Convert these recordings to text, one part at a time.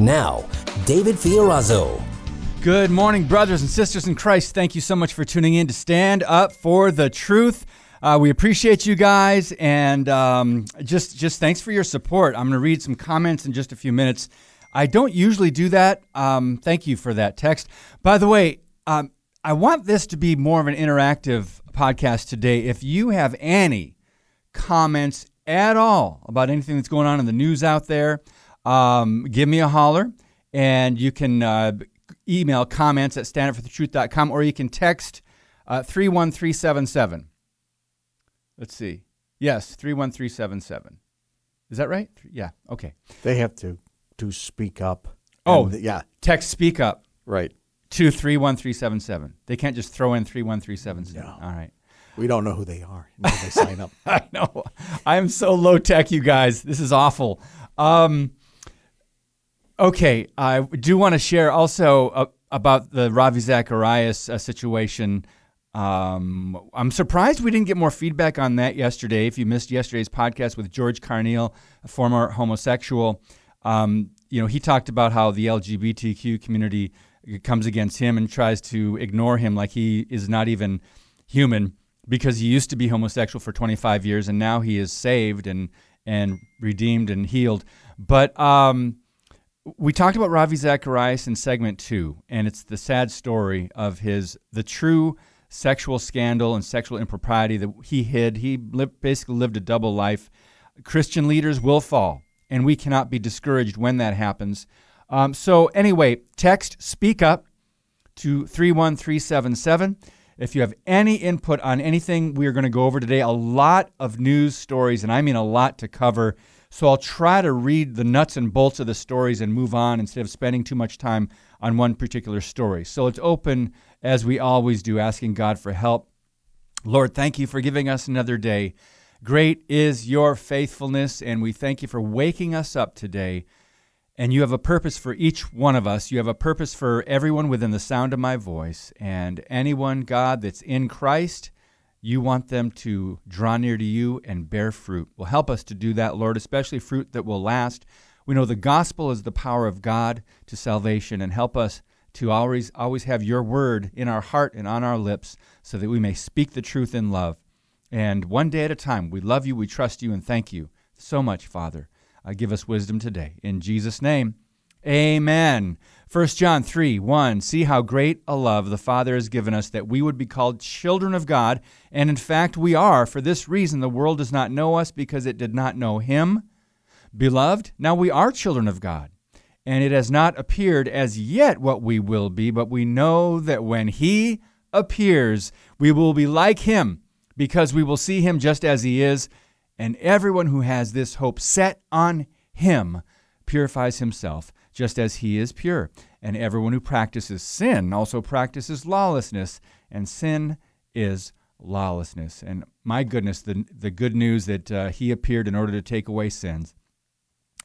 Now, David Fiorazo. Good morning, brothers and sisters in Christ. Thank you so much for tuning in to Stand Up for the Truth. Uh, we appreciate you guys, and um, just just thanks for your support. I'm going to read some comments in just a few minutes. I don't usually do that. Um, thank you for that text. By the way, um, I want this to be more of an interactive podcast today. If you have any comments at all about anything that's going on in the news out there, um, give me a holler, and you can uh, email comments at standupforthetruth.com or you can text uh, 31377. Let's see. Yes, 31377. Is that right? Yeah, okay. They have to to speak up. Oh, And, yeah, Text speak up right. to 31377. They can't just throw in 31377. No. All right. We don't know who they are until they sign up. I know. I am so low tech, you guys. This is awful. Um, okay, I do want to share also uh, about the Ravi Zacharias uh, situation. Um, I'm surprised we didn't get more feedback on that yesterday. If you missed yesterday's podcast with George Carneal, a former homosexual, um, you know he talked about how the LGBTQ community comes against him and tries to ignore him like he is not even human because he used to be homosexual for 25 years and now he is saved and and redeemed and healed. But um, we talked about Ravi Zacharias in segment two, and it's the sad story of his the true sexual scandal and sexual impropriety that he hid. He basically lived a double life. Christian leaders will fall, and we cannot be discouraged when that happens. Um, so anyway, text speak up to 31377. If you have any input on anything we are going to go over today, a lot of news stories, and I mean a lot to cover. So I'll try to read the nuts and bolts of the stories and move on instead of spending too much time on one particular story. So it's open as we always do, asking God for help. Lord, thank you for giving us another day. Great is your faithfulness, and we thank you for waking us up today. And you have a purpose for each one of us. You have a purpose for everyone within the sound of my voice. And anyone, God, that's in Christ, you want them to draw near to you and bear fruit. Well, help us to do that, Lord, especially fruit that will last. We know the gospel is the power of God to salvation, and help us to always, always have your word in our heart and on our lips so that we may speak the truth in love. And one day at a time, we love you, we trust you, and thank you so much, Father. Uh, give us wisdom today. In Jesus' name, amen. 1 John 3 1 See how great a love the Father has given us that we would be called children of God. And in fact, we are. For this reason, the world does not know us because it did not know Him. Beloved, now we are children of God. And it has not appeared as yet what we will be, but we know that when He appears, we will be like Him because we will see Him just as He is. And everyone who has this hope set on Him purifies himself just as He is pure. And everyone who practices sin also practices lawlessness, and sin is lawlessness. And my goodness, the, the good news that uh, He appeared in order to take away sins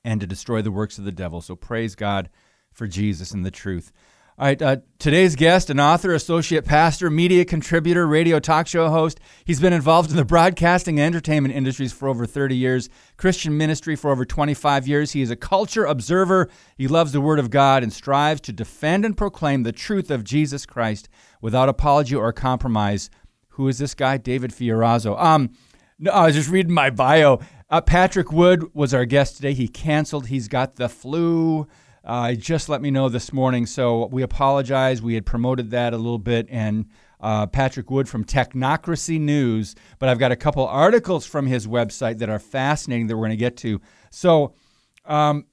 and to destroy the works of the devil. So praise God for Jesus and the truth. All right, uh, today's guest, an author, associate pastor, media contributor, radio talk show host. He's been involved in the broadcasting and entertainment industries for over 30 years, Christian ministry for over 25 years. He is a culture observer. He loves the Word of God and strives to defend and proclaim the truth of Jesus Christ without apology or compromise. Who is this guy? David Fiorazo. Um, no, I was just reading my bio. Uh, Patrick Wood was our guest today. He canceled. He's got the flu. Uh, just let me know this morning, so we apologize. We had promoted that a little bit, and uh, Patrick Wood from Technocracy News. But I've got a couple articles from his website that are fascinating that we're going to get to. So, um,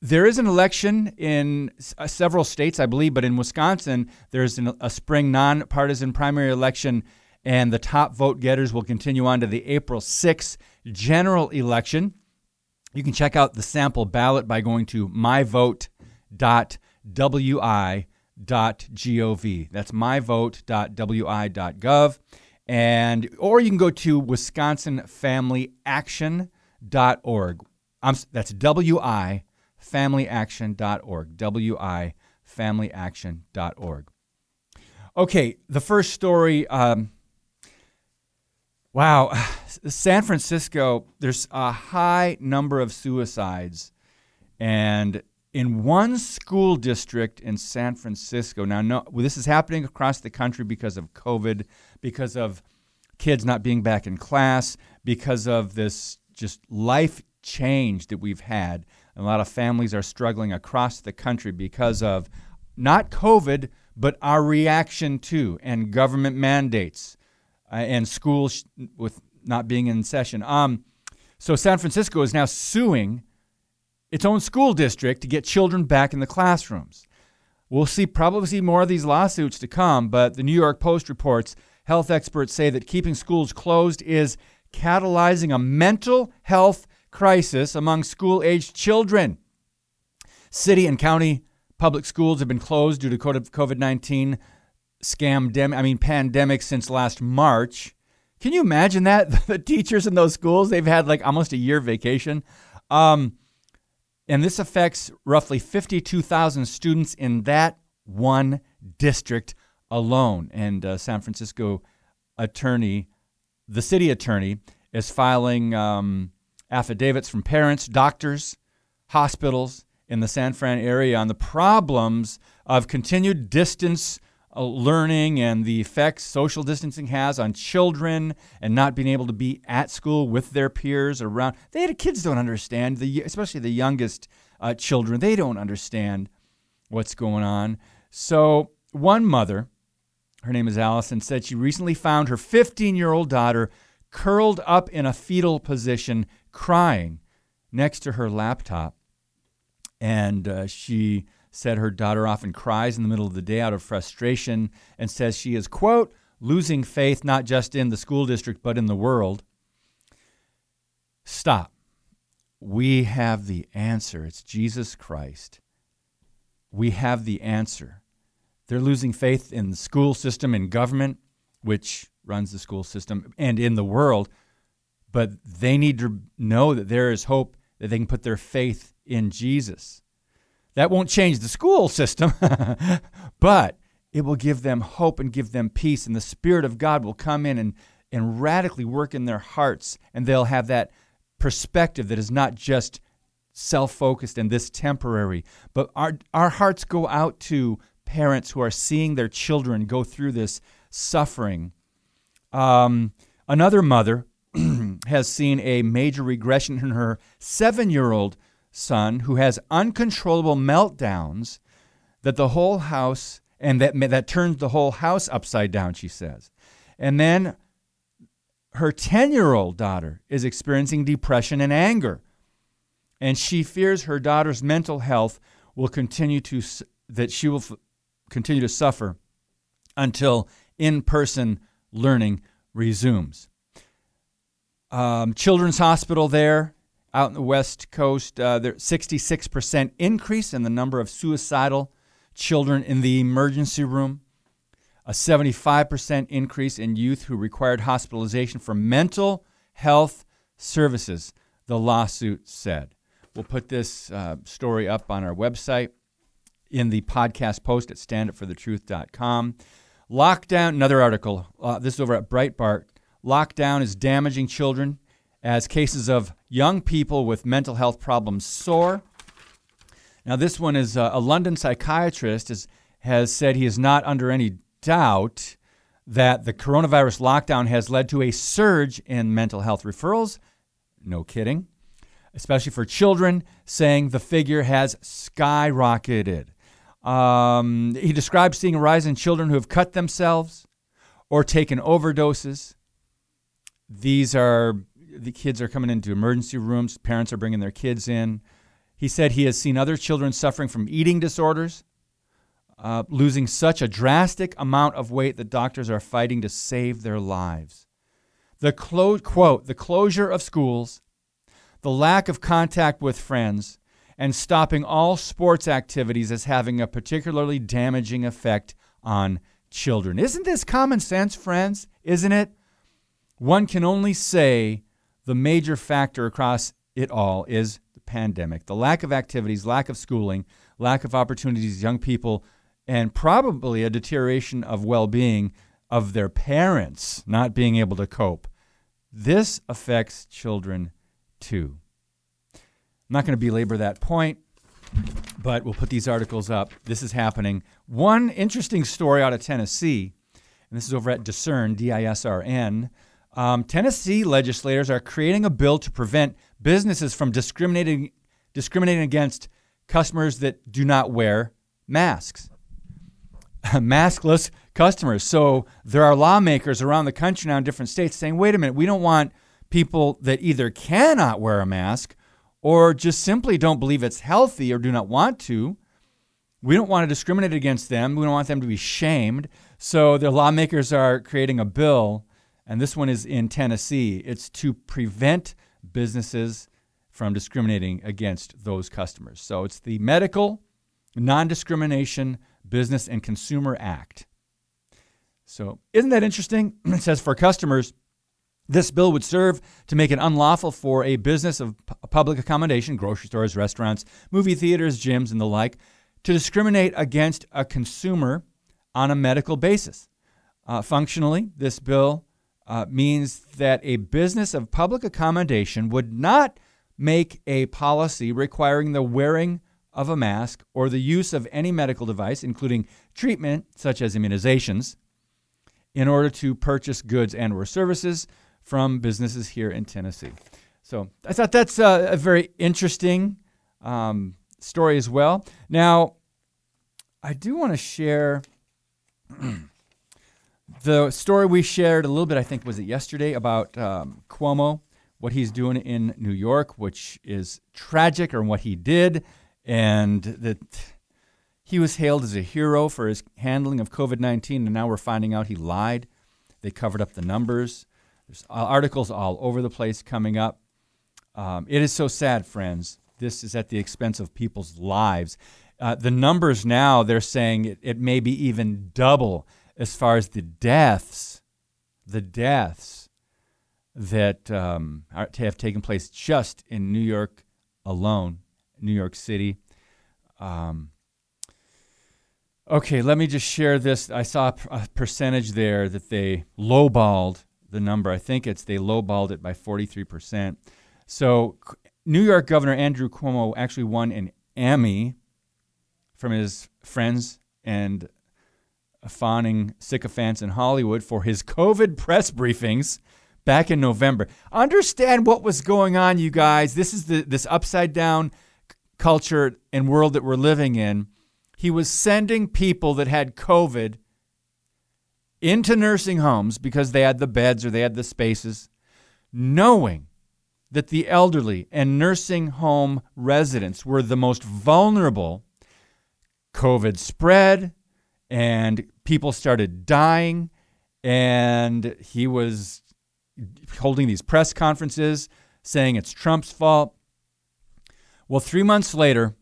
there is an election in uh, several states, I believe, but in Wisconsin, there's an, a spring nonpartisan primary election, and the top vote getters will continue on to the April 6th general election. You can check out the sample ballot by going to myvote.wi myvote.gov. That's myvote.wi.gov. And or you can go to wisconsinfamilyaction.org. I'm, that's W-I familyaction.org. W-I familyaction.org. Okay, the first story. Um, wow, San Francisco, there's a high number of suicides. And in one school district in San Francisco. Now, no, this is happening across the country because of COVID, because of kids not being back in class, because of this just life change that we've had. A lot of families are struggling across the country because of not COVID, but our reaction to and government mandates uh, and schools with not being in session. Um, so San Francisco is now suing its own school district to get children back in the classrooms. We'll see probably see more of these lawsuits to come, but the New York Post reports health experts say that keeping schools closed is catalyzing a mental health crisis among school-aged children. City and county public schools have been closed due to COVID-19 scam dem- I mean pandemic since last March. Can you imagine that? the teachers in those schools, they've had like almost a year vacation. Um, and this affects roughly 52,000 students in that one district alone. And uh, San Francisco attorney, the city attorney, is filing um, affidavits from parents, doctors, hospitals in the San Fran area on the problems of continued distance uh, learning and the effects social distancing has on children and not being able to be at school with their peers around. They the kids don't understand the especially the youngest uh, children. They don't understand what's going on. So one mother, her name is Allison, said she recently found her 15 year old daughter curled up in a fetal position, crying next to her laptop, and uh, she said her daughter often cries in the middle of the day out of frustration and says she is, quote, losing faith not just in the school district but in the world. Stop. We have the answer. It's Jesus Christ. We have the answer. They're losing faith in the school system, in government, which runs the school system, and in the world. But they need to know that there is hope that they can put their faith in Jesus. That won't change the school system, but it will give them hope and give them peace. And the Spirit of God will come in and, and radically work in their hearts. And they'll have that perspective that is not just self focused and this temporary, but our, our hearts go out to parents who are seeing their children go through this suffering. Um, another mother has seen a major regression in her seven year old son who has uncontrollable meltdowns that the whole house and that that turns the whole house upside down she says. And then her 10-year-old daughter is experiencing depression and anger. And she fears her daughter's mental health will continue to that she will f- continue to suffer until in-person learning resumes. Um, children's hospital there out in the West Coast, uh, there 66% increase in the number of suicidal children in the emergency room, a 75% increase in youth who required hospitalization for mental health services, the lawsuit said. We'll put this uh, story up on our website in the podcast post at standupforthetruth.com. Lockdown, another article. Uh, this is over at Breitbart. Lockdown is damaging children as cases of young people with mental health problems soar. Now, this one is uh, a London psychiatrist is, has said he is not under any doubt that the coronavirus lockdown has led to a surge in mental health referrals. No kidding. Especially for children, saying the figure has skyrocketed. Um, he describes seeing a rise in children who have cut themselves or taken overdoses. These are the kids are coming into emergency rooms, parents are bringing their kids in. He said he has seen other children suffering from eating disorders, uh, losing such a drastic amount of weight that doctors are fighting to save their lives. The clo- quote, the closure of schools, the lack of contact with friends, and stopping all sports activities is having a particularly damaging effect on children. Isn't this common sense, friends? Isn't it? One can only say the major factor across it all is the pandemic the lack of activities, lack of schooling, lack of opportunities, young people, and probably a deterioration of well being of their parents not being able to cope. This affects children too. I'm not going to belabor that point, but we'll put these articles up. This is happening. One interesting story out of Tennessee, and this is over at Discern, D I S R N. Um, Tennessee legislators are creating a bill to prevent businesses from discriminating discriminating against customers that do not wear masks. Maskless customers. So there are lawmakers around the country now in different states saying, wait a minute, we don't want people that either cannot wear a mask or just simply don't believe it's healthy or do not want to. We don't want to discriminate against them. We don't want them to be shamed. So the lawmakers are creating a bill, and this one is in Tennessee. It's to prevent businesses from discriminating against those customers. So it's the Medical Non Discrimination Business and Consumer Act. So, isn't that interesting? it says for customers, this bill would serve to make it unlawful for a business of public accommodation, grocery stores, restaurants, movie theaters, gyms, and the like, to discriminate against a consumer on a medical basis. Uh, functionally, this bill uh, means that a business of public accommodation would not make a policy requiring the wearing of a mask or the use of any medical device, including treatment such as immunizations, in order to purchase goods and or services from businesses here in Tennessee. So I thought that's a, a very interesting um, story as well. Now, I do want to share the story we shared a little bit, I think, was it yesterday, about um, Cuomo, what he's doing in New York, which is tragic, or what he did, and that he was hailed as a hero for his handling of COVID 19, and now we're finding out he lied. They covered up the numbers. There's articles all over the place coming up. Um, it is so sad, friends. This is at the expense of people's lives. Uh, the numbers now, they're saying it, it may be even double as far as the deaths, the deaths that um, are, have taken place just in New York alone, New York City. Um, okay, let me just share this. I saw a percentage there that they lowballed the number. I think it's they lowballed it by 43%. So New York Governor Andrew Cuomo actually won an Emmy from his friends and fawning sycophants in Hollywood for his COVID press briefings back in November. Understand what was going on, you guys. This is the this upside down culture and world that we're living in. He was sending people that had COVID into nursing homes because they had the beds or they had the spaces, knowing that the elderly and nursing home residents were the most vulnerable. COVID spread and people started dying, and he was holding these press conferences saying it's Trump's fault. Well, three months later,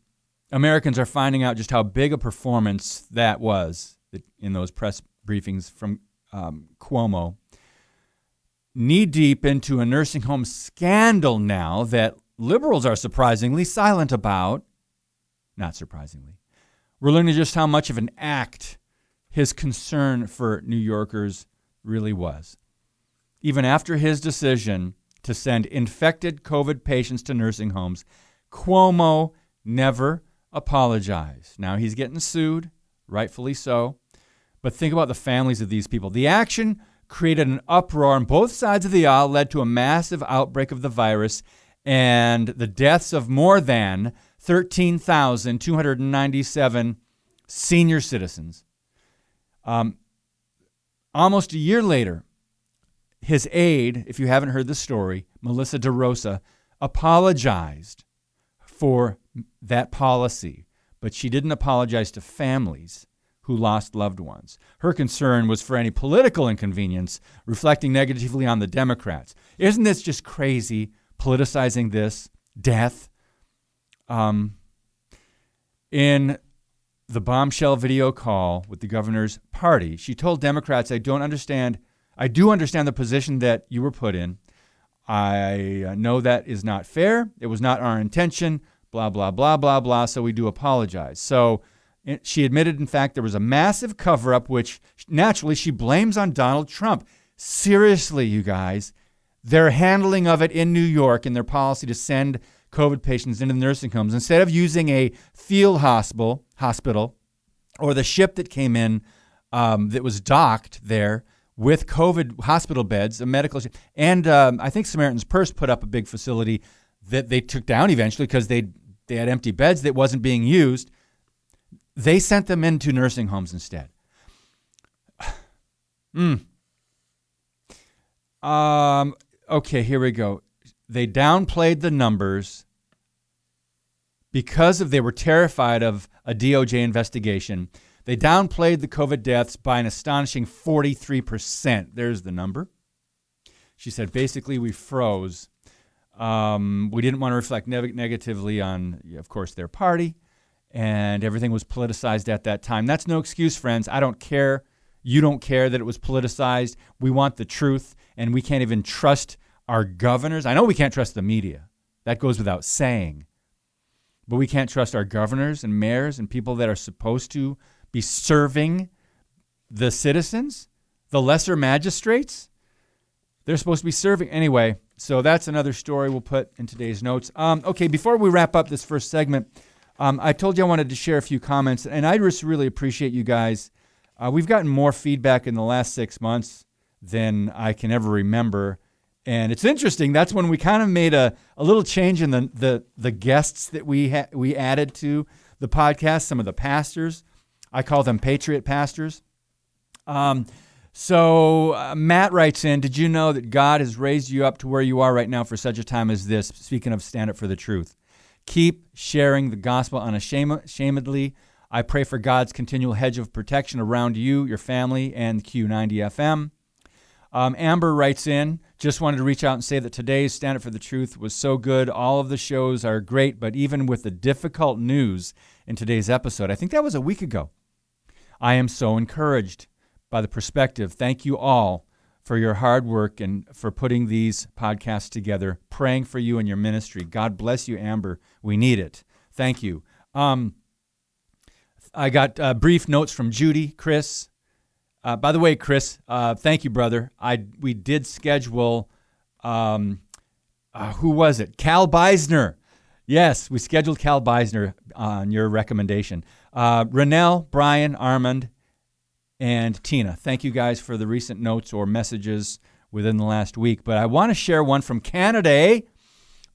Americans are finding out just how big a performance that was in those press briefings from um, Cuomo. Knee deep into a nursing home scandal now that liberals are surprisingly silent about. Not surprisingly. We're learning just how much of an act his concern for New Yorkers really was. Even after his decision to send infected COVID patients to nursing homes, Cuomo never apologized. Now he's getting sued, rightfully so. But think about the families of these people. The action created an uproar on both sides of the aisle, led to a massive outbreak of the virus, and the deaths of more than 13,297 senior citizens. Um, almost a year later, his aide, if you haven't heard the story, Melissa DeRosa, apologized for that policy, but she didn't apologize to families who lost loved ones. Her concern was for any political inconvenience, reflecting negatively on the Democrats. Isn't this just crazy, politicizing this death? Um, in the bombshell video call with the governor's party, she told Democrats, I don't understand. I do understand the position that you were put in. I know that is not fair. It was not our intention, blah, blah, blah, blah, blah. So we do apologize. So she admitted, in fact, there was a massive cover up, which naturally she blames on Donald Trump. Seriously, you guys, their handling of it in New York and their policy to send COVID patients into the nursing homes, instead of using a field hospital, hospital or the ship that came in um, that was docked there with COVID hospital beds, a medical ship, and um, I think Samaritan's Purse put up a big facility that they took down eventually because they they had empty beds that wasn't being used. They sent them into nursing homes instead. mm. Um, okay, here we go. They downplayed the numbers because of they were terrified of a DOJ investigation. They downplayed the COVID deaths by an astonishing 43%. There's the number. She said basically we froze. Um, we didn't want to reflect ne- negatively on, of course, their party, and everything was politicized at that time. That's no excuse, friends. I don't care. You don't care that it was politicized. We want the truth, and we can't even trust our governors. I know we can't trust the media. That goes without saying. But we can't trust our governors and mayors and people that are supposed to be serving the citizens, the lesser magistrates. They're supposed to be serving. Anyway, so that's another story we'll put in today's notes. Um, okay, before we wrap up this first segment, um, I told you I wanted to share a few comments, and I just really appreciate you guys. Uh, we've gotten more feedback in the last six months than I can ever remember. And it's interesting. That's when we kind of made a, a little change in the, the, the guests that we, ha- we added to the podcast, some of the pastors. I call them patriot pastors. Um, so uh, Matt writes in Did you know that God has raised you up to where you are right now for such a time as this? Speaking of stand up for the truth. Keep sharing the gospel unashamedly. I pray for God's continual hedge of protection around you, your family, and Q90 FM. Um, Amber writes in, just wanted to reach out and say that today's Stand Up for the Truth was so good. All of the shows are great, but even with the difficult news in today's episode, I think that was a week ago, I am so encouraged by the perspective. Thank you all for your hard work and for putting these podcasts together, praying for you and your ministry. God bless you, Amber. We need it. Thank you. Um, I got uh, brief notes from Judy, Chris, uh, by the way, Chris, uh, thank you, brother. I we did schedule. Um, uh, who was it? Cal Beisner. Yes, we scheduled Cal Beisner on your recommendation. Uh, Renell, Brian, Armand, and Tina. Thank you guys for the recent notes or messages within the last week. But I want to share one from Canada. Eh?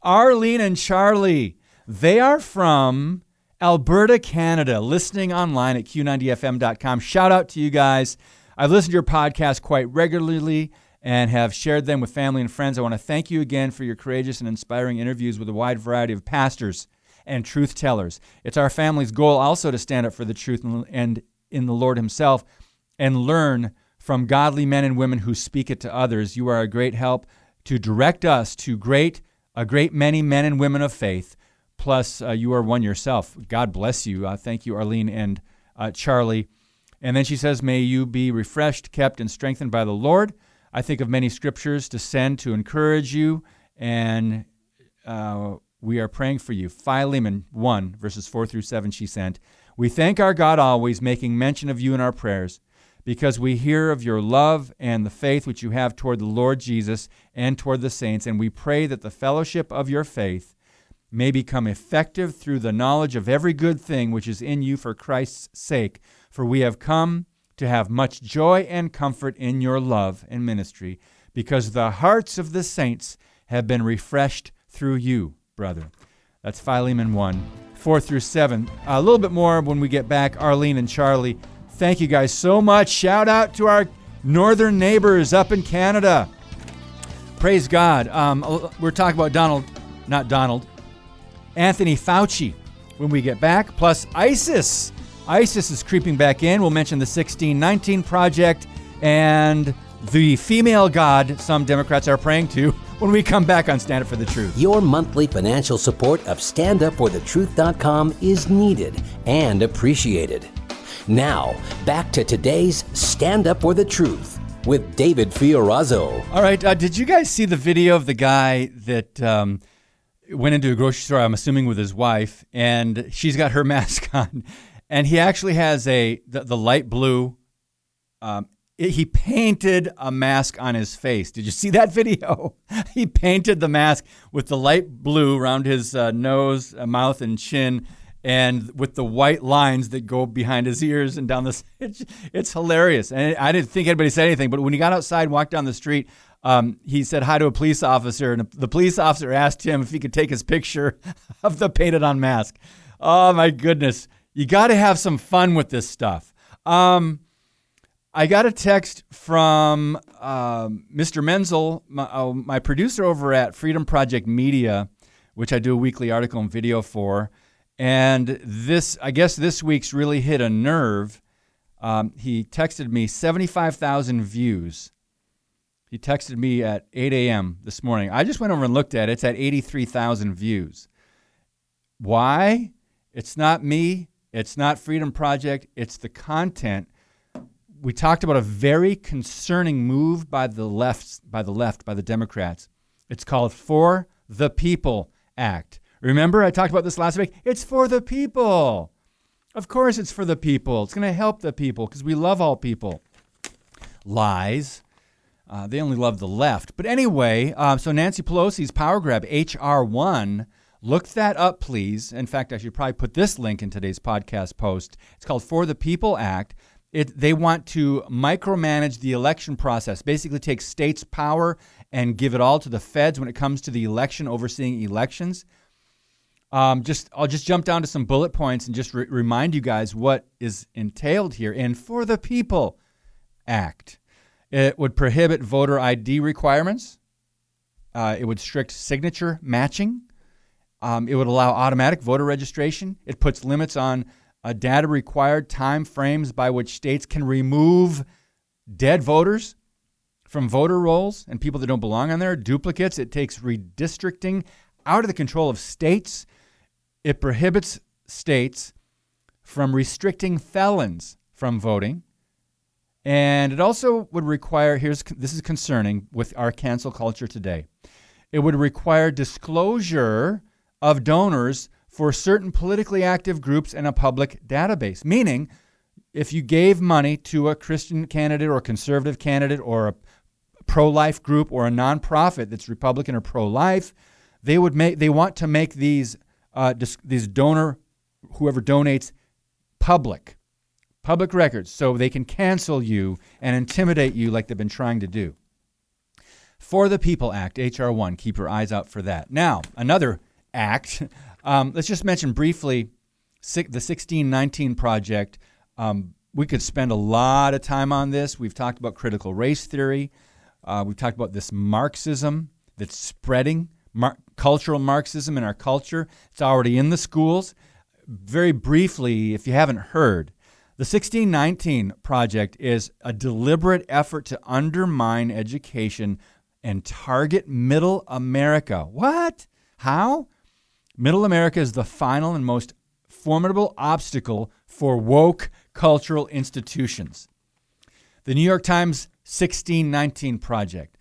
Arlene and Charlie. They are from Alberta, Canada, listening online at q90fm.com. Shout out to you guys. I've listened to your podcast quite regularly and have shared them with family and friends. I want to thank you again for your courageous and inspiring interviews with a wide variety of pastors and truth tellers. It's our family's goal also to stand up for the truth and in the Lord Himself and learn from godly men and women who speak it to others. You are a great help to direct us to great a great many men and women of faith. Plus, uh, you are one yourself. God bless you. Uh, thank you, Arlene and uh, Charlie. And then she says, May you be refreshed, kept, and strengthened by the Lord. I think of many scriptures to send to encourage you, and uh, we are praying for you. Philemon 1, verses 4 through 7, she sent. We thank our God always, making mention of you in our prayers, because we hear of your love and the faith which you have toward the Lord Jesus and toward the saints, and we pray that the fellowship of your faith may become effective through the knowledge of every good thing which is in you for Christ's sake for we have come to have much joy and comfort in your love and ministry, because the hearts of the saints have been refreshed through you, brother. That's Philemon 1, 4 through 7. A little bit more when we get back. Arlene and Charlie, thank you guys so much. Shout out to our northern neighbors up in Canada. Praise God. Um, we're talking about Donald, not Donald, Anthony Fauci when we get back, plus ISIS ISIS is creeping back in. We'll mention the 1619 Project and the female god some Democrats are praying to. when we come back on Stand Up for the Truth. Your monthly financial support of StandUpForTheTruth.com is needed and appreciated. Now, back to today's Stand Up for the Truth with David Fiorazo. All right, uh, did you guys see the video of the guy that um, went into a grocery store? I'm assuming with his wife, and she's got her mask on, and he actually has a the, the light blue. Um, it- he painted a mask on his face. Did you see that video? he painted the mask with the light blue around his uh, nose, uh, mouth, and chin, and with the white lines that go behind his ears and down the. It's, it's hilarious, and I didn't think anybody said anything. But when he got outside and walked down the street, um, he said hi to a police officer, and the police officer asked him if he could take his picture of the painted-on mask. Oh my goodness! You got to have some fun with this stuff. Um, I got a text from um, Mr. Menzel, my, uh, my producer over at Freedom Project Media, which I do a weekly article and video for. And this, I guess, this week's really hit a nerve. Um, he texted me 75,000 views. He texted me at 8 a.m. this morning. I just went over and looked at it. It's at 83,000 views. Why? It's not me. It's not Freedom Project. It's the content we talked about a very concerning move by the left, by the left, by the Democrats. It's called For the People Act. Remember, I talked about this last week. It's for the people. Of course, it's for the people. It's going to help the people because we love all people. Lies. Uh, they only love the left. But anyway, uh, so Nancy Pelosi's power grab, H.R. 1, look that up, please. In fact, I should probably put this link in today's podcast post. It's called For the People Act. It, they want to micromanage the election process, basically take states' power and give it all to the feds when it comes to the election, overseeing elections. Um, just I'll just jump down to some bullet points and just re- remind you guys what is entailed here. And for the People Act, it would prohibit voter ID requirements. Uh, it would strict signature matching. Um, it would allow automatic voter registration. It puts limits on uh, data required time frames by which states can remove dead voters from voter rolls and people that don't belong on there, duplicates. It takes redistricting out of the control of states. It prohibits states from restricting felons from voting. And it also would require here's this is concerning with our cancel culture today. It would require disclosure of donors for certain politically active groups in a public database. Meaning, if you gave money to a Christian candidate or a conservative candidate or a pro life group or a nonprofit that's Republican or pro life, they would make they want to make these uh, dis- these donor whoever donates public public records so they can cancel you and intimidate you like they've been trying to do. For the People Act, H.R. 1, keep your eyes out for that. Now, another act um, let's just mention briefly the 1619 project. Um, we could spend a lot of time on this. We've talked about critical race theory. Uh, we've talked about this Marxism that's spreading, mar- cultural Marxism in our culture. It's already in the schools. Very briefly, if you haven't heard, the 1619 project is a deliberate effort to undermine education and target middle America. What? How? Middle America is the final and most formidable obstacle for woke cultural institutions. The New York Times 1619 Project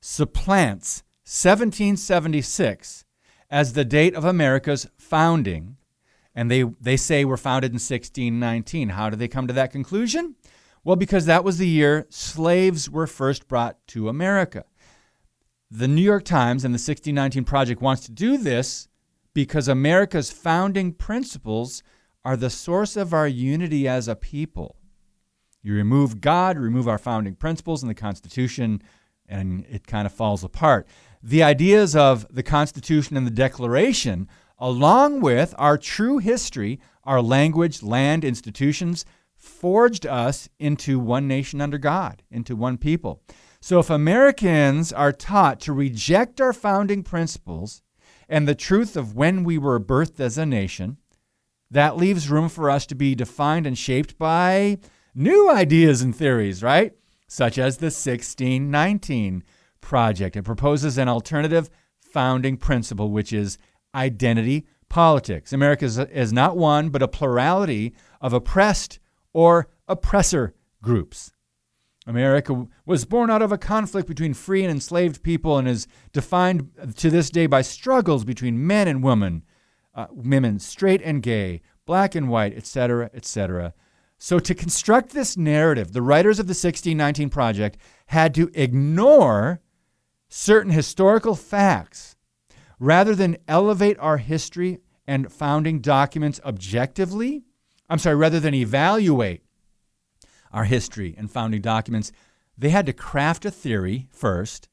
supplants 1776 as the date of America's founding, and they, they say we're founded in 1619. How did they come to that conclusion? Well, because that was the year slaves were first brought to America. The New York Times and the 1619 Project wants to do this because America's founding principles are the source of our unity as a people. You remove God, remove our founding principles and the Constitution, and it kind of falls apart. The ideas of the Constitution and the Declaration, along with our true history, our language, land, institutions, forged us into one nation under God, into one people. So if Americans are taught to reject our founding principles, and the truth of when we were birthed as a nation, that leaves room for us to be defined and shaped by new ideas and theories, right? Such as the 1619 Project. It proposes an alternative founding principle, which is identity politics. America is, is not one, but a plurality of oppressed or oppressor groups. America was born out of a conflict between free and enslaved people and is defined to this day by struggles between men and women, uh, women straight and gay, black and white, etc., etc. So, to construct this narrative, the writers of the 1619 Project had to ignore certain historical facts rather than elevate our history and founding documents objectively. I'm sorry, rather than evaluate our history and founding documents, they had to craft a theory first,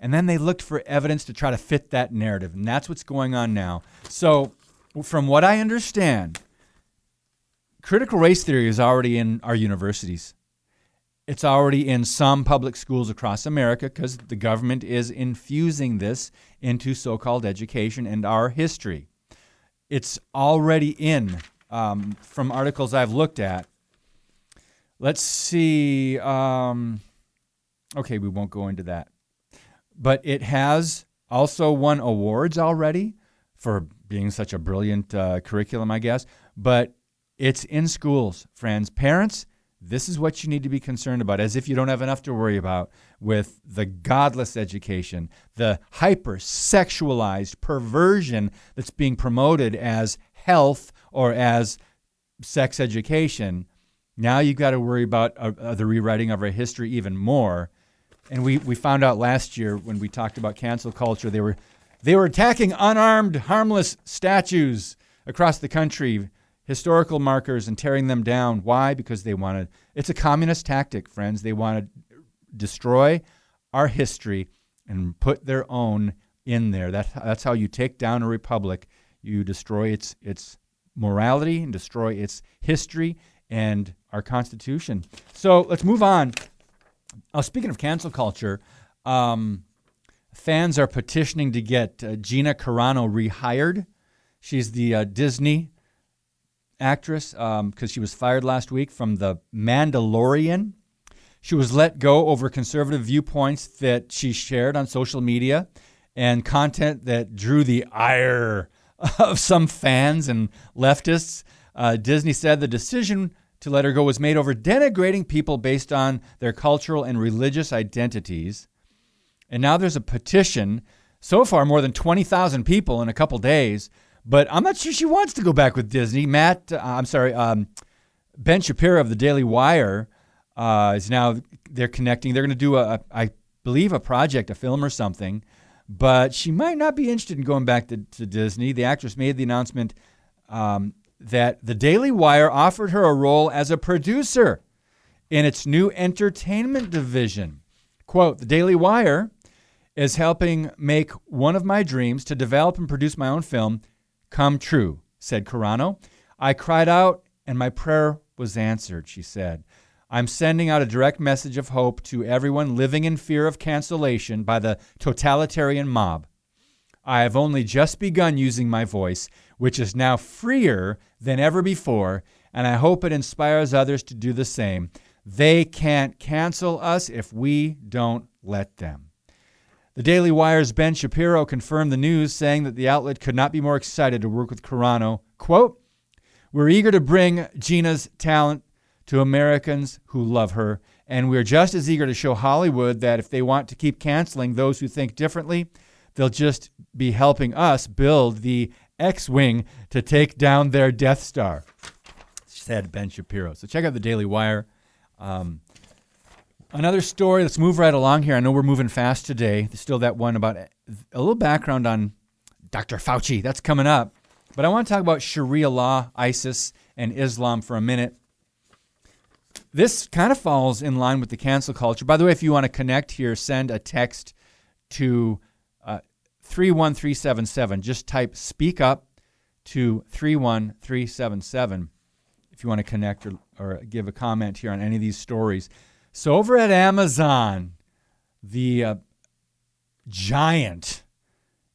and then they looked for evidence to try to fit that narrative. And that's what's going on now. So, from what I understand, critical race theory is already in our universities. It's already in some public schools across America because the government is infusing this into so called education and our history. It's already in um, from articles I've looked at. Let's see. Um, okay, we won't go into that. But it has also won awards already for being such a brilliant uh, curriculum, I guess. But it's in schools, friends. Parents, this is what you need to be concerned about, as if you don't have enough to worry about with the godless education, the hyper sexualized perversion that's being promoted as health or as sex education now you've got to worry about uh, uh, the rewriting of our history even more. And we, we found out last year when we talked about cancel culture, they were, they were attacking unarmed, harmless statues across the country, historical markers, and tearing them down. Why? Because they wanted, it's a communist tactic, friends. They want to destroy our history and put their own in there. That, that's how you take down a republic. You destroy its, its morality and destroy its history and our Constitution. So let's move on. Uh, speaking of cancel culture, um, fans are petitioning to get uh, Gina Carano rehired. She's the uh, Disney actress because um, she was fired last week from The Mandalorian. She was let go over conservative viewpoints that she shared on social media and content that drew the ire of some fans and leftists. Uh, Disney said the decision to let her go was made over denigrating people based on their cultural and religious identities. And now there's a petition, so far more than 20,000 people in a couple days, but I'm not sure she wants to go back with Disney. Matt, uh, I'm sorry, um, Ben Shapiro of the Daily Wire uh, is now, they're connecting. They're going to do, a, a, I believe, a project, a film or something, but she might not be interested in going back to, to Disney. The actress made the announcement um, that the Daily Wire offered her a role as a producer in its new entertainment division. Quote The Daily Wire is helping make one of my dreams to develop and produce my own film come true, said Carano. I cried out and my prayer was answered, she said. I'm sending out a direct message of hope to everyone living in fear of cancellation by the totalitarian mob. I have only just begun using my voice, which is now freer than ever before, and I hope it inspires others to do the same. They can't cancel us if we don't let them. The Daily Wire's Ben Shapiro confirmed the news, saying that the outlet could not be more excited to work with Carano. Quote, We're eager to bring Gina's talent to Americans who love her, and we're just as eager to show Hollywood that if they want to keep canceling those who think differently, they'll just be helping us build the X Wing to take down their Death Star, said Ben Shapiro. So check out the Daily Wire. Um, another story, let's move right along here. I know we're moving fast today. There's still that one about a little background on Dr. Fauci. That's coming up. But I want to talk about Sharia law, ISIS, and Islam for a minute. This kind of falls in line with the cancel culture. By the way, if you want to connect here, send a text to uh, 31377. Just type speak up to 31377 if you want to connect or, or give a comment here on any of these stories. So, over at Amazon, the uh, giant,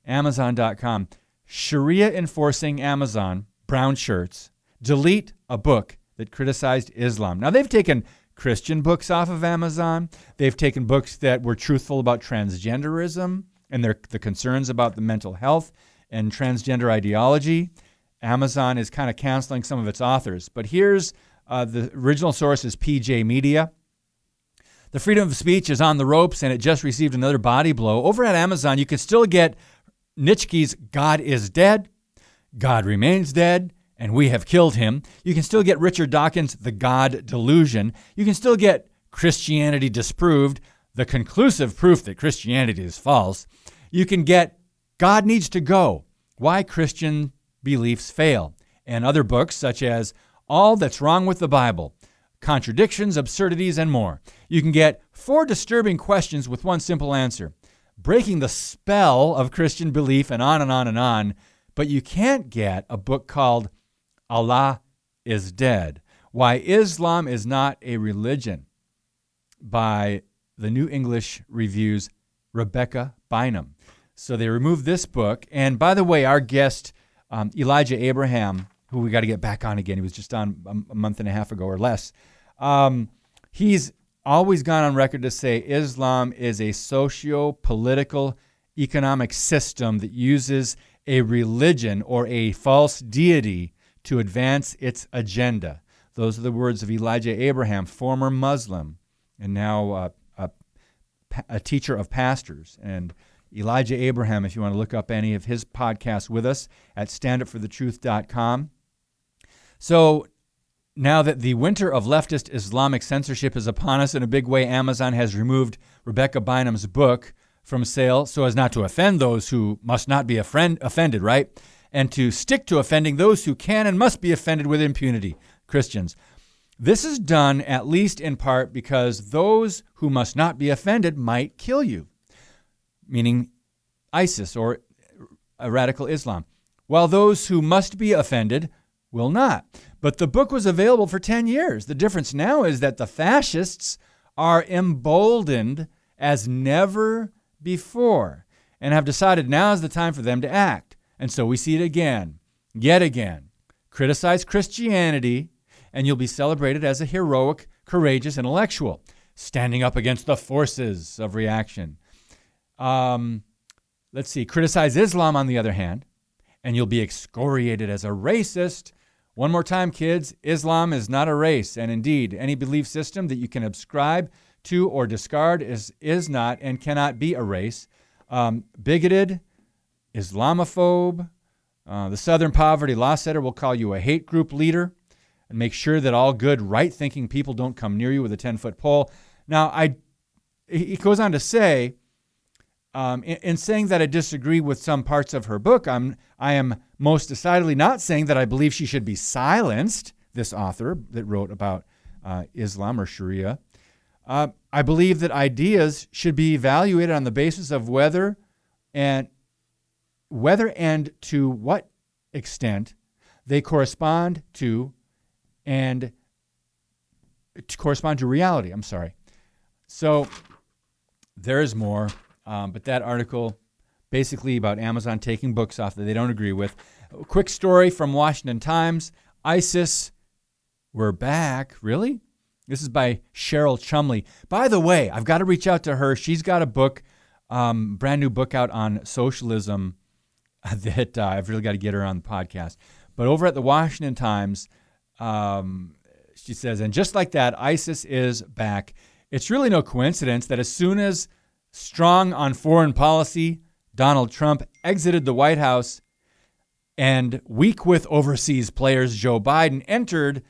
Amazon.com, Sharia enforcing Amazon, brown shirts, delete a book that criticized Islam. Now, they've taken Christian books off of Amazon. They've taken books that were truthful about transgenderism and their, the concerns about the mental health and transgender ideology. Amazon is kind of canceling some of its authors. But here's uh, the original source is PJ Media. The freedom of speech is on the ropes and it just received another body blow. Over at Amazon, you can still get Nietzsche's God is Dead, God Remains Dead, and We Have Killed Him. You can still get Richard Dawkins' The God Delusion. You can still get Christianity Disproved, the conclusive proof that Christianity is false. You can get God Needs to Go, Why Christian Beliefs Fail, and other books such as All That's Wrong with the Bible, Contradictions, Absurdities, and more. You can get four disturbing questions with one simple answer, breaking the spell of Christian belief, and on and on and on. But you can't get a book called Allah is Dead Why Islam is Not a Religion by the New English Review's Rebecca Bynum. So they removed this book. And by the way, our guest, um, Elijah Abraham, who we got to get back on again, he was just on a, month and a half ago or less. Um, he's always gone on record to say Islam is a socio political economic system that uses a religion or a false deity to advance its agenda. Those are the words of Elijah Abraham, former Muslim and now uh, a, a teacher of pastors. And Elijah Abraham, if you want to look up any of his podcasts with us at standupforthetruth.com. So now that the winter of leftist Islamic censorship is upon us in a big way, Amazon has removed Rebecca Bynum's book from sale so as not to offend those who must not be offended, right? And to stick to offending those who can and must be offended with impunity, Christians. This is done at least in part because those who must not be offended might kill you, meaning ISIS or a radical Islam, while those who must be offended will not. But the book was available for 10 years. The difference now is that the fascists are emboldened as never before and have decided now is the time for them to act. And so we see it again, yet again. Criticize Christianity, and you'll be celebrated as a heroic, courageous intellectual, standing up against the forces of reaction. Um, let's see, criticize Islam, on the other hand, and you'll be excoriated as a racist one more time, kids Islam is not a race, and indeed, any belief system that you can ascribe to or discard is, is not and cannot be a race. Um, bigoted, Islamophobe, uh, the Southern Poverty Law Center will call you a hate group leader and make sure that all good, right thinking people don't come near you with a 10 foot pole. Now, I, he goes on to say, um, in, in, saying that I disagree with some parts of her book, I'm, I am most decidedly not saying that I believe she should be silenced, this author that wrote about uh, Islam or Sharia. Uh, I believe that ideas should be evaluated on the basis of whether and whether and to what extent they correspond to and to correspond to reality. I'm sorry. So there is more. Um, but that article, basically about Amazon taking books off that they don't agree with. A quick story from Washington Times ISIS, we're back. Really? This is by Cheryl Chumley. By the way, I've got to reach out to her. She's got a book, um, brand new book out on socialism that uh, I've really got to get her on the podcast. But over at the Washington Times, um, she says, and just like that, ISIS is back. It's really no coincidence that as soon as strong on foreign policy, Donald Trump exited the White House, and weak with overseas players, Joe Biden entered,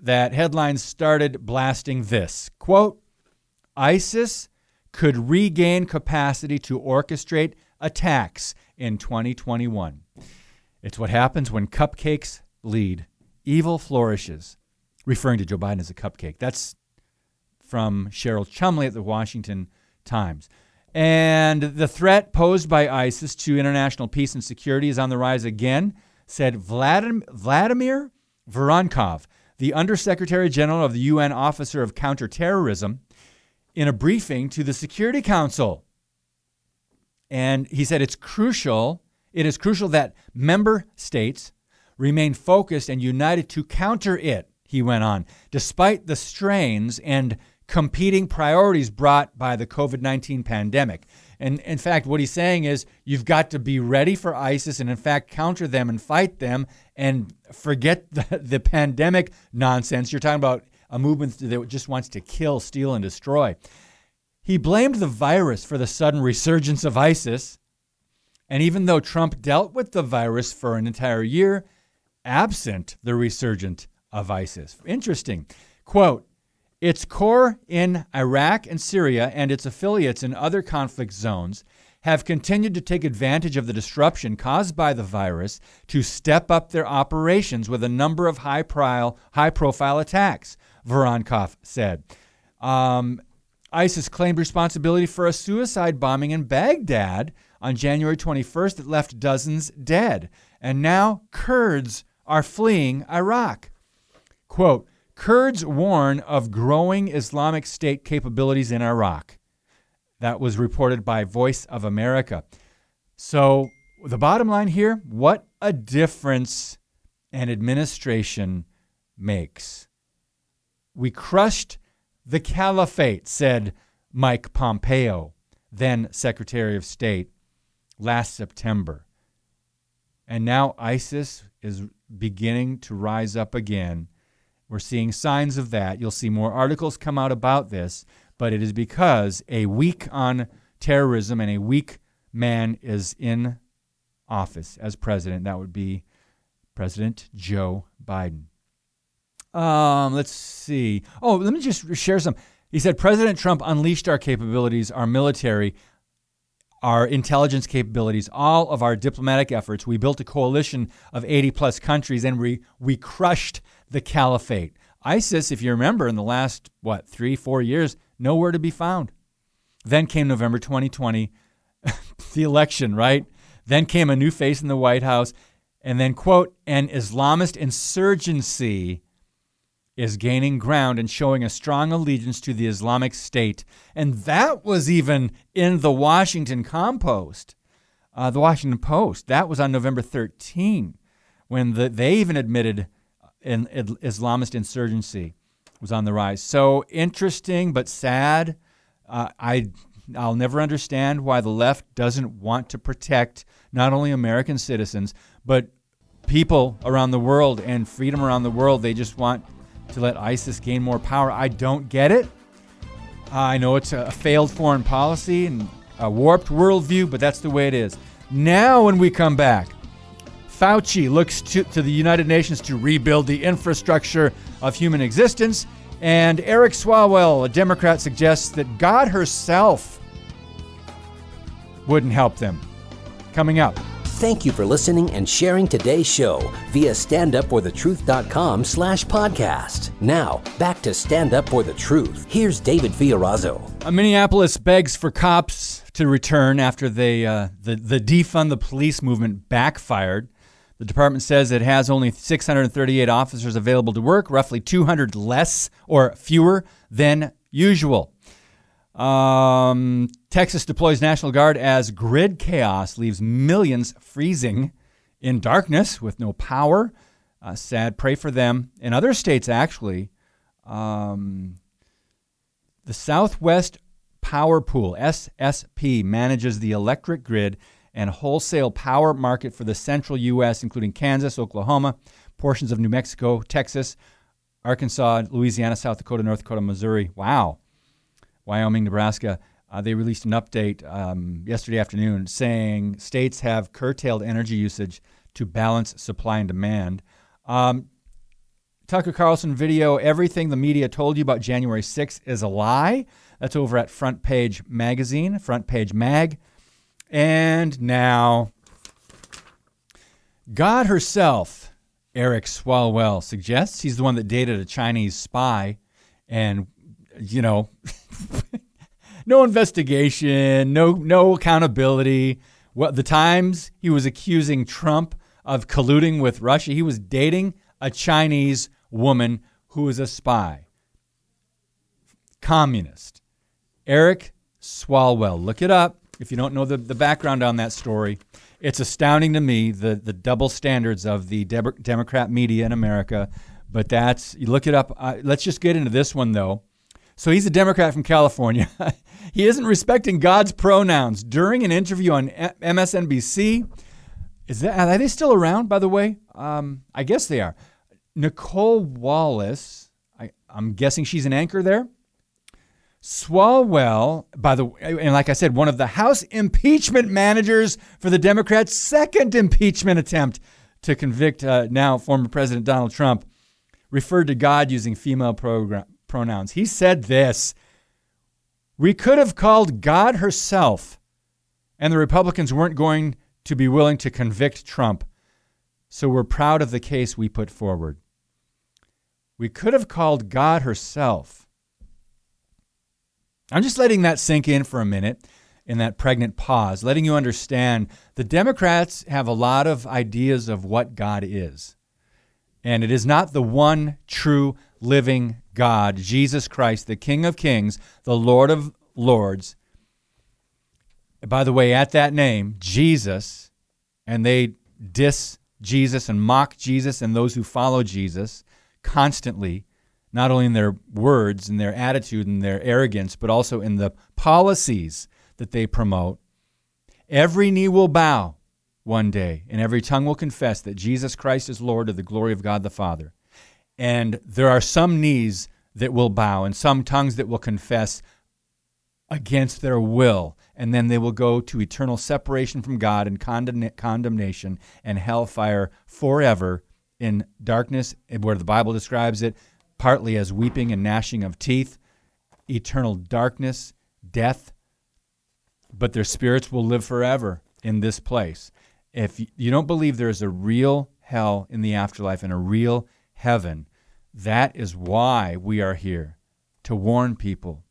that headlines started blasting this quote, ISIS could regain capacity to orchestrate attacks in 2021. It's what happens when cupcakes lead. Evil flourishes, referring to Joe Biden as a cupcake. That's from Cheryl Chumley at the Washington times. And the threat posed by ISIS to international peace and security is on the rise again, said Vladimir, Voronkov, the Undersecretary General of the UN Officer of Counterterrorism, in a briefing to the Security Council. And he said it's crucial, it is crucial that member states remain focused and united to counter it he went on. Despite the strains and competing priorities brought by the COVID 19 pandemic. And in fact, what he's saying is you've got to be ready for ISIS and, in fact, counter them and fight them and forget the, the pandemic nonsense. You're talking about a movement that just wants to kill, steal, and destroy. He blamed the virus for the sudden resurgence of ISIS. And even though Trump dealt with the virus for an entire year, absent the resurgence of ISIS. Interesting. Quote, its core in Iraq and Syria and its affiliates in other conflict zones have continued to take advantage of the disruption caused by the virus to step up their operations with a number of high, high profile attacks, Voronkov said. Um, ISIS claimed responsibility for a suicide bombing in Baghdad on January 21st that left dozens dead. And now Kurds are fleeing Iraq. Quote, Kurds warn of growing Islamic State capabilities in Iraq. That was reported by Voice of America. So, the bottom line here what a difference an administration makes. We crushed the caliphate, said Mike Pompeo, then Secretary of State, last September. And now ISIS is beginning to rise up again we're seeing signs of that. You'll see more articles come out about this, but it is because a week on terrorism and a weak man is in office as president. That would be President Joe Biden. Um, let's see. Oh, let me just share some. He said President Trump unleashed our capabilities, our military, our intelligence capabilities, all of our diplomatic efforts. We built a coalition of 80 plus countries and we, we crushed the caliphate. ISIS, if you remember, in the last, what, three, four years, nowhere to be found. Then came November 2020, the election, right? Then came a new face in the White House. And then, quote, an Islamist insurgency is gaining ground and showing a strong allegiance to the Islamic State. And that was even in the Washington Compost, uh, the Washington Post. That was on November 13, when the, they even admitted an Islamist insurgency was on the rise. So interesting, but sad. Uh, I I'll never understand why the left doesn't want to protect not only American citizens but people around the world and freedom around the world. They just want to let ISIS gain more power. I don't get it. I know it's a failed foreign policy and a warped worldview, but that's the way it is. Now, when we come back, Fauci looks to, to the United Nations to rebuild the infrastructure of human existence. And Eric Swalwell, a Democrat, suggests that God herself wouldn't help them. Coming up. Thank you for listening and sharing today's show via standupforthetruth.com slash podcast. Now, back to Stand Up For The Truth. Here's David Fiorazo. A Minneapolis begs for cops to return after they, uh, the, the defund the police movement backfired. The department says it has only 638 officers available to work, roughly 200 less or fewer than usual. Um, Texas deploys National Guard as grid chaos leaves millions freezing in darkness with no power. Uh, sad, pray for them. In other states, actually, um, the Southwest Power Pool, SSP, manages the electric grid and wholesale power market for the central U.S., including Kansas, Oklahoma, portions of New Mexico, Texas, Arkansas, Louisiana, South Dakota, North Dakota, Missouri. Wow. Wyoming, Nebraska. Uh, they released an update um, yesterday afternoon saying states have curtailed energy usage to balance supply and demand. Um, Tucker Carlson video, everything the media told you about January 6th is a lie. That's over at Front Page Magazine, Front Page Mag. And now, God herself, Eric Swalwell, suggests he's the one that dated a Chinese spy. And, you know, no investigation, no, no accountability. What the times he was accusing Trump of colluding with Russia, he was dating a Chinese woman who was a spy. Communist. Eric Swalwell. Look it up if you don't know the, the background on that story, it's astounding to me the, the double standards of the De- Democrat media in America But that's, you look it up. Uh, let's just get into this one, though. So he's a Democrat from California. he isn't respecting God's pronouns during an interview on MSNBC. Is that are they still around? By the way, um, I guess they are. Nicolle Wallace. I, I'm guessing she's an anchor there. Swalwell, by the way, and like I said, one of the House impeachment managers for the Democrats' second impeachment attempt to convict uh, now former President Donald Trump, referred to God using female program, pronouns. He said this We could have called God herself, and the Republicans weren't going to be willing to convict Trump. So we're proud of the case we put forward. We could have called God herself I'm just letting that sink in for a minute in that pregnant pause, letting you understand the Democrats have a lot of ideas of what God is. And it is not the one true living God, Jesus Christ, the King of Kings, the Lord of Lords. By the way, at that name, Jesus, and they diss Jesus and mock Jesus and those who follow Jesus constantly not only in their words and their attitude and their arrogance, but also in the policies that they promote. Every knee will bow one day, and every tongue will confess that Jesus Christ is Lord to the glory of God the Father. And there are some knees that will bow and some tongues that will confess against their will. And then they will go to eternal separation from God and condemnation and hellfire forever in darkness, where the Bible describes it partly as weeping and gnashing of teeth, eternal darkness, death, but their spirits will live forever in this place. If you don't believe there is a real hell in the afterlife and a real heaven, that is why we are here to warn people.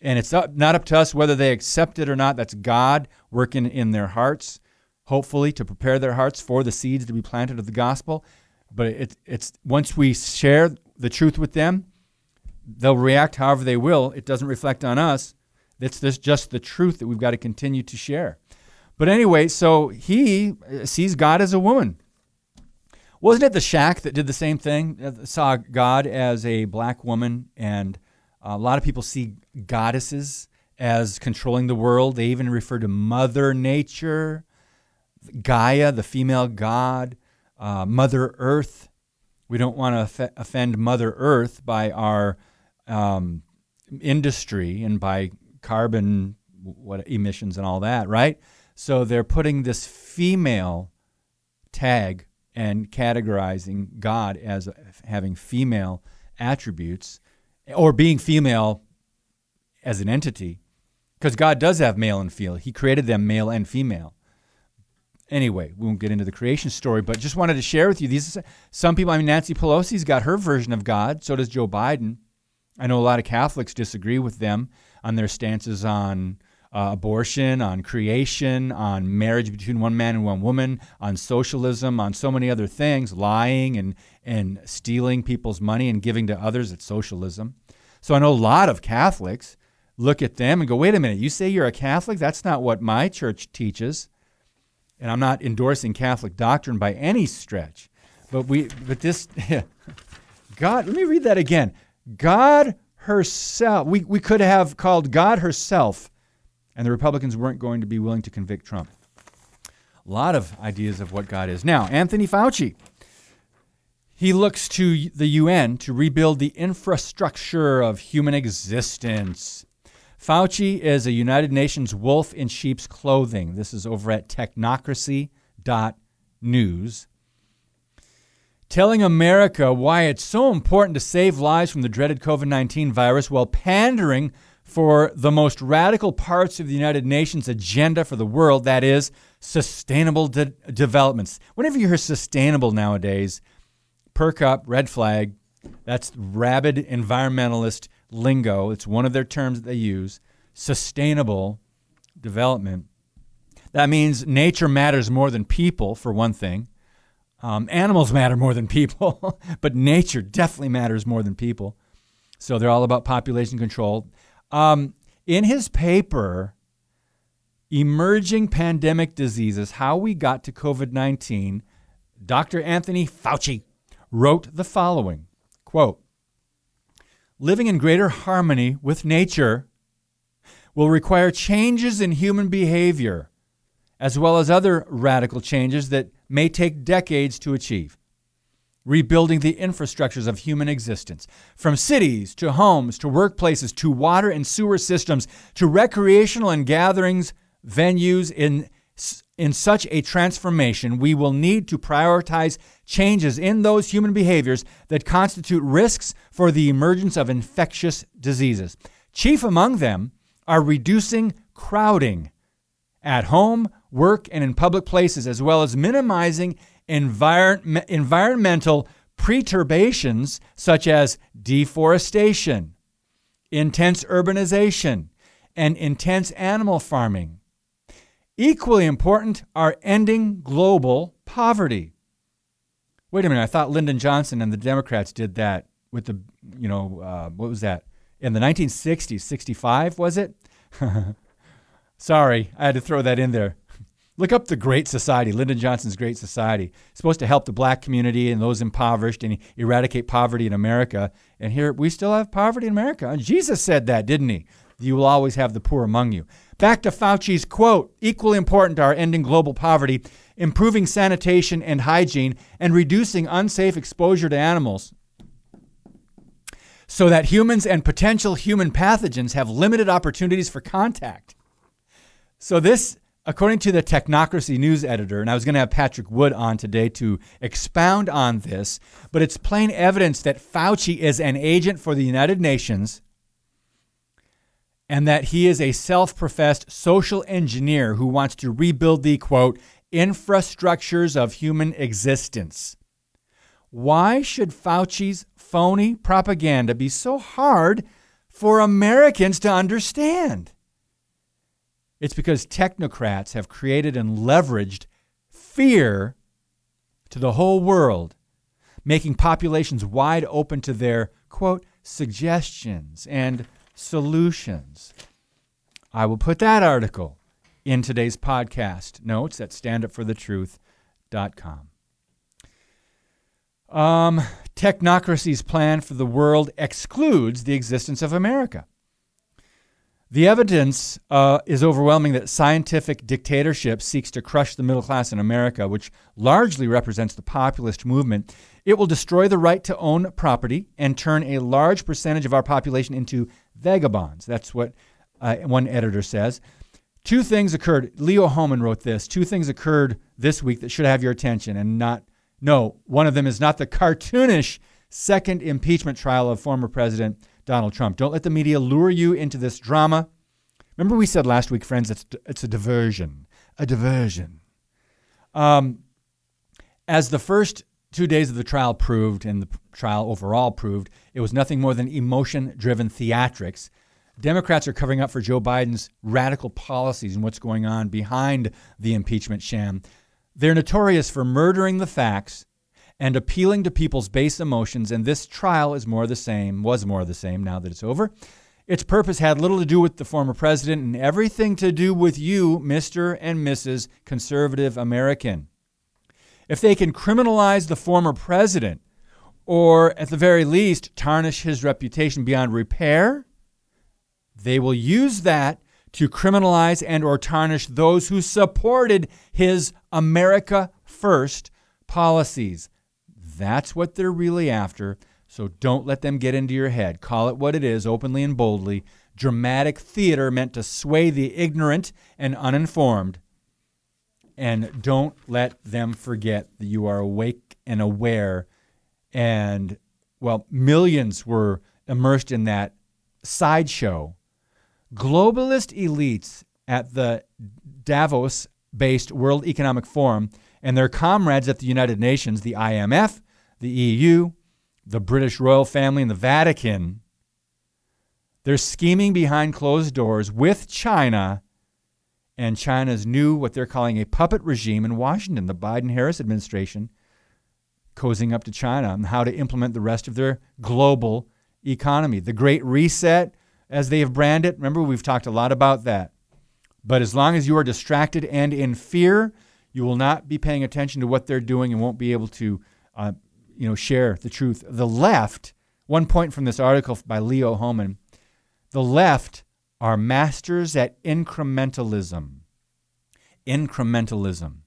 And it's not up to us whether they accept it or not. That's God working in their hearts, hopefully, to prepare their hearts for the seeds to be planted of the gospel. But it, it's once we share the truth with them. They'll react however they will. It doesn't reflect on us. It's this just the truth that we've got to continue to share. But anyway, so he uh, sees God as a woman. Wasn't it the shack that did the same thing? Uh, saw God as a black woman, and a lot of people see goddesses as controlling the world. They even refer to Mother Nature, Gaia, the female god, uh, Mother Earth. We don't want to offend Mother Earth by our um, industry and by carbon what emissions and all that, right? So they're putting this female tag and categorizing God as having female attributes or being female as an entity because God does have male and female. He created them male and female. Anyway, we won't get into the creation story, but just wanted to share with you these. Some people, I mean, Nancy Pelosi's got her version of God. So does Joe Biden. I know a lot of Catholics disagree with them on their stances on uh, abortion, on creation, on marriage between one man and one woman, on socialism, on so many other things, lying and, and stealing people's money and giving to others. It's socialism. So I know a lot of Catholics look at them and go, wait a minute, you say you're a Catholic? That's not what my church teaches and I'm not endorsing Catholic doctrine by any stretch, but we, but this, God, let me read that again. God herself, we, we could have called God herself, and the Republicans weren't going to be willing to convict Trump. A lot of ideas of what God is. Now, Anthony Fauci, he looks to the UN to rebuild the infrastructure of human existence. Fauci is a United Nations wolf in sheep's clothing. This is over at technocracy.news. Telling America why it's so important to save lives from the dreaded COVID 19 virus while pandering for the most radical parts of the United Nations agenda for the world that is, sustainable de- developments. Whenever you hear sustainable nowadays, perk up, red flag. That's rabid environmentalist lingo. It's one of their terms that they use. Sustainable development. That means nature matters more than people, for one thing. Um, animals matter more than people, but nature definitely matters more than people. So they're all about population control. Um, in his paper, Emerging Pandemic Diseases How We Got to COVID 19, Dr. Anthony Fauci wrote the following quote, Living in greater harmony with nature will require changes in human behavior, as well as other radical changes that may take decades to achieve. Rebuilding the infrastructures of human existence, from cities to homes to workplaces to water and sewer systems to recreational and gatherings venues in in such a transformation, we will need to prioritize changes in those human behaviors that constitute risks for the emergence of infectious diseases. Chief among them are reducing crowding at home, work, and in public places, as well as minimizing envir- environmental perturbations such as deforestation, intense urbanization, and intense animal farming. Equally important are ending global poverty. Wait a minute, I thought Lyndon Johnson and the Democrats did that with the, you know, uh, what was that? In the 1960s, 65, was it? Sorry, I had to throw that in there. Look up the Great Society, Lyndon Johnson's Great Society. It's supposed to help the black community and those impoverished and eradicate poverty in America. And here we still have poverty in America. And Jesus said that, didn't he? You will always have the poor among you. Back to Fauci's quote equally important are ending global poverty, improving sanitation and hygiene, and reducing unsafe exposure to animals so that humans and potential human pathogens have limited opportunities for contact. So, this, according to the Technocracy news editor, and I was going to have Patrick Wood on today to expound on this, but it's plain evidence that Fauci is an agent for the United Nations and that he is a self professed social engineer who wants to rebuild the quote, infrastructures of human existence. Why should Fauci's phony propaganda be so hard for Americans to understand? It's because technocrats have created and leveraged fear to the whole world, making populations wide open to their, quote, suggestions and solutions. I will put that article in today's podcast notes at standupforthetruth.com. Um, technocracy's plan for the world excludes the existence of America. The evidence uh, is overwhelming that scientific dictatorship seeks to crush the middle class in America, which largely represents the populist movement. It will destroy the right to own property and turn a large percentage of our population into vagabonds. That's what uh, one editor says. Two things occurred. Leo Hohmann wrote this. Two things occurred this week that should have your attention and not. No, one of them is not the cartoonish second impeachment trial of former President Donald Trump. Don't let the media lure you into this drama. Remember, we said last week, friends, it's, it's a diversion. A diversion. Um, as the first two days of the trial proved, and the trial overall proved, it was nothing more than emotion driven theatrics. Democrats are covering up for Joe Biden's radical policies and what's going on behind the impeachment sham. They're notorious for murdering the facts and appealing to people's base emotions, and this trial is more of the same, was more of the same now that it's over. Its purpose had little to do with the former president and everything to do with you, Mr. and Mrs. Conservative American. If they can criminalize the former president, or at the very least tarnish his reputation beyond repair, they will use that to criminalize and or tarnish those who supported his America First policies. That's what they're really after. So don't let them get into your head. Call it what it is, openly and boldly. Dramatic theater meant to sway the ignorant and uninformed. And don't let them forget that you are awake and aware. And, well, millions were immersed in that sideshow. Globalist elites at the Davos based World Economic Forum and their comrades at the United Nations, the IMF, the EU, the British royal family, and the Vatican, they're scheming behind closed doors with China and China's new, what they're calling a puppet regime in Washington, the Biden Harris administration, cozying up to China on how to implement the rest of their global economy. The Great Reset, as they have branded, remember, we've talked a lot about that. But as long as you are distracted and in fear, you will not be paying attention to what they're doing and won't be able to uh, you know, share the truth. The left, one point from this article by Leo Hohmann, the left are masters at incrementalism. Incrementalism.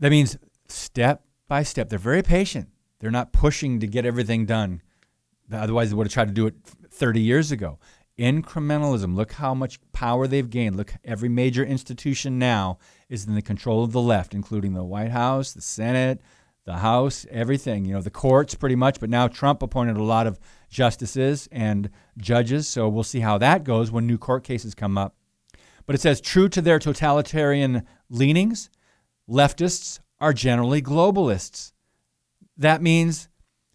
That means step by step. They're very patient. They're not pushing to get everything done. Otherwise, they would have tried to do it 30 years ago. Incrementalism. Look how much power they've gained. Look, every major institution now is in the control of the left, including the White House, the Senate, the House, everything. You know, the courts pretty much. But now Trump appointed a lot of justices and judges. So we'll see how that goes when new court cases come up. But it says, true to their totalitarian leanings, leftists are generally globalists. That means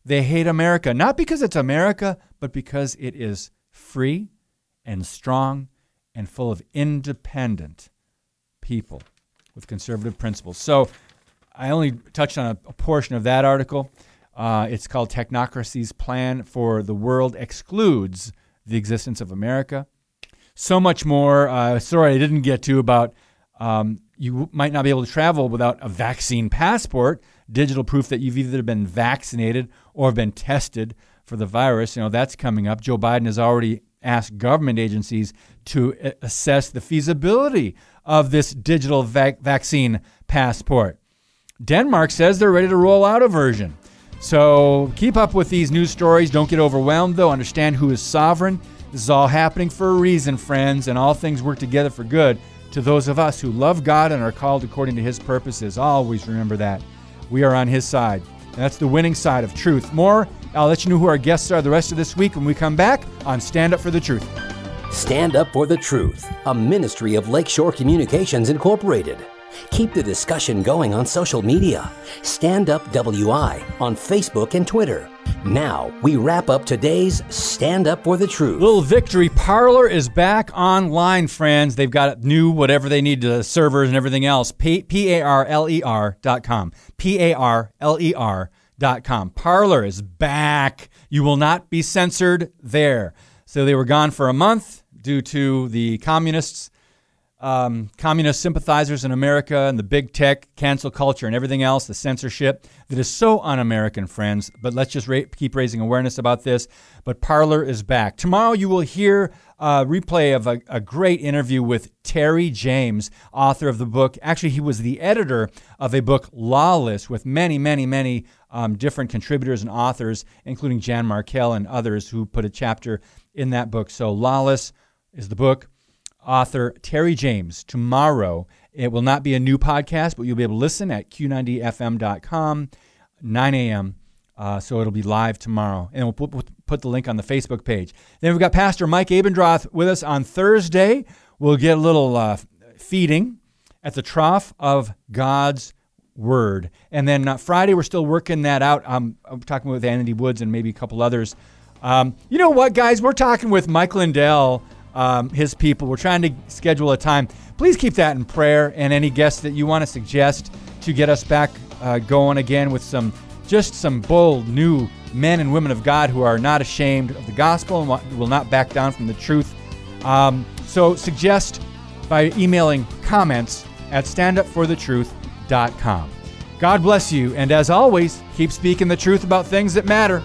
they hate America, not because it's America, but because it is free and strong and full of independent people with conservative principles. So I only touched on a, a portion of that article. Uh, it's called Technocracy's Plan for the World Excludes the Existence of America. So much more. Uh, sorry, I didn't get to about um, you might not be able to travel without a vaccine passport, digital proof that you've either been vaccinated or been tested for the virus. You know, that's coming up. Joe Biden has already asked government agencies to assess the feasibility of this digital vac- vaccine passport. Denmark says they're ready to roll out a version. So keep up with these news stories. Don't get overwhelmed, though. Understand who is sovereign. This is all happening for a reason, friends, and all things work together for good to those of us who love God and are called according to His purposes. Always remember that. We are on His side. And that's the winning side of truth. More, I'll let you know who our guests are the rest of this week when we come back on Stand Up for the Truth. Stand Up for the Truth, a ministry of Lakeshore Communications Incorporated. Keep the discussion going on social media. Stand Up WI on Facebook and Twitter. Now, we wrap up today's Stand Up for the Truth. Little Victory Parler is back online, friends. They've got new whatever they need to servers and everything else. P A R L E R dot com. P A R L E R dot com. Parler is back. You will not be censored there. So they were gone for a month due to the communists um, communist sympathizers in America and the big tech cancel culture and everything else, the censorship that is so un American, friends. But let's just ra- keep raising awareness about this. But Parler is back. Tomorrow you will hear a replay of a, a great interview with Terry James, author of the book. Actually, he was the editor of a book, Lawless, with many, many, many um, different contributors and authors, including Jan Markell and others who put a chapter in that book. So, Lawless is the book author Terry James tomorrow. It will not be a new podcast, but you'll be able to listen at q90fm.com, 9 a.m. Uh, so it'll be live tomorrow. And we'll put, put the link on the Facebook page. Then we've got Pastor Mike Abendroth with us on Thursday. We'll get a little uh, feeding at the trough of God's Word. And then uh, Friday, we're still working that out. I'm talking with Andy Woods and maybe a couple others. Um, you know what, guys? We're talking with Mike Lindell um, his people. We're trying to schedule a time. Please keep that in prayer and any guests that you want to suggest to get us back uh, going again with some just some bold new men and women of God who are not ashamed of the gospel and will not back down from the truth. Um, so suggest by emailing comments at standupforthetruth.com. God bless you, and as always, keep speaking the truth about things that matter.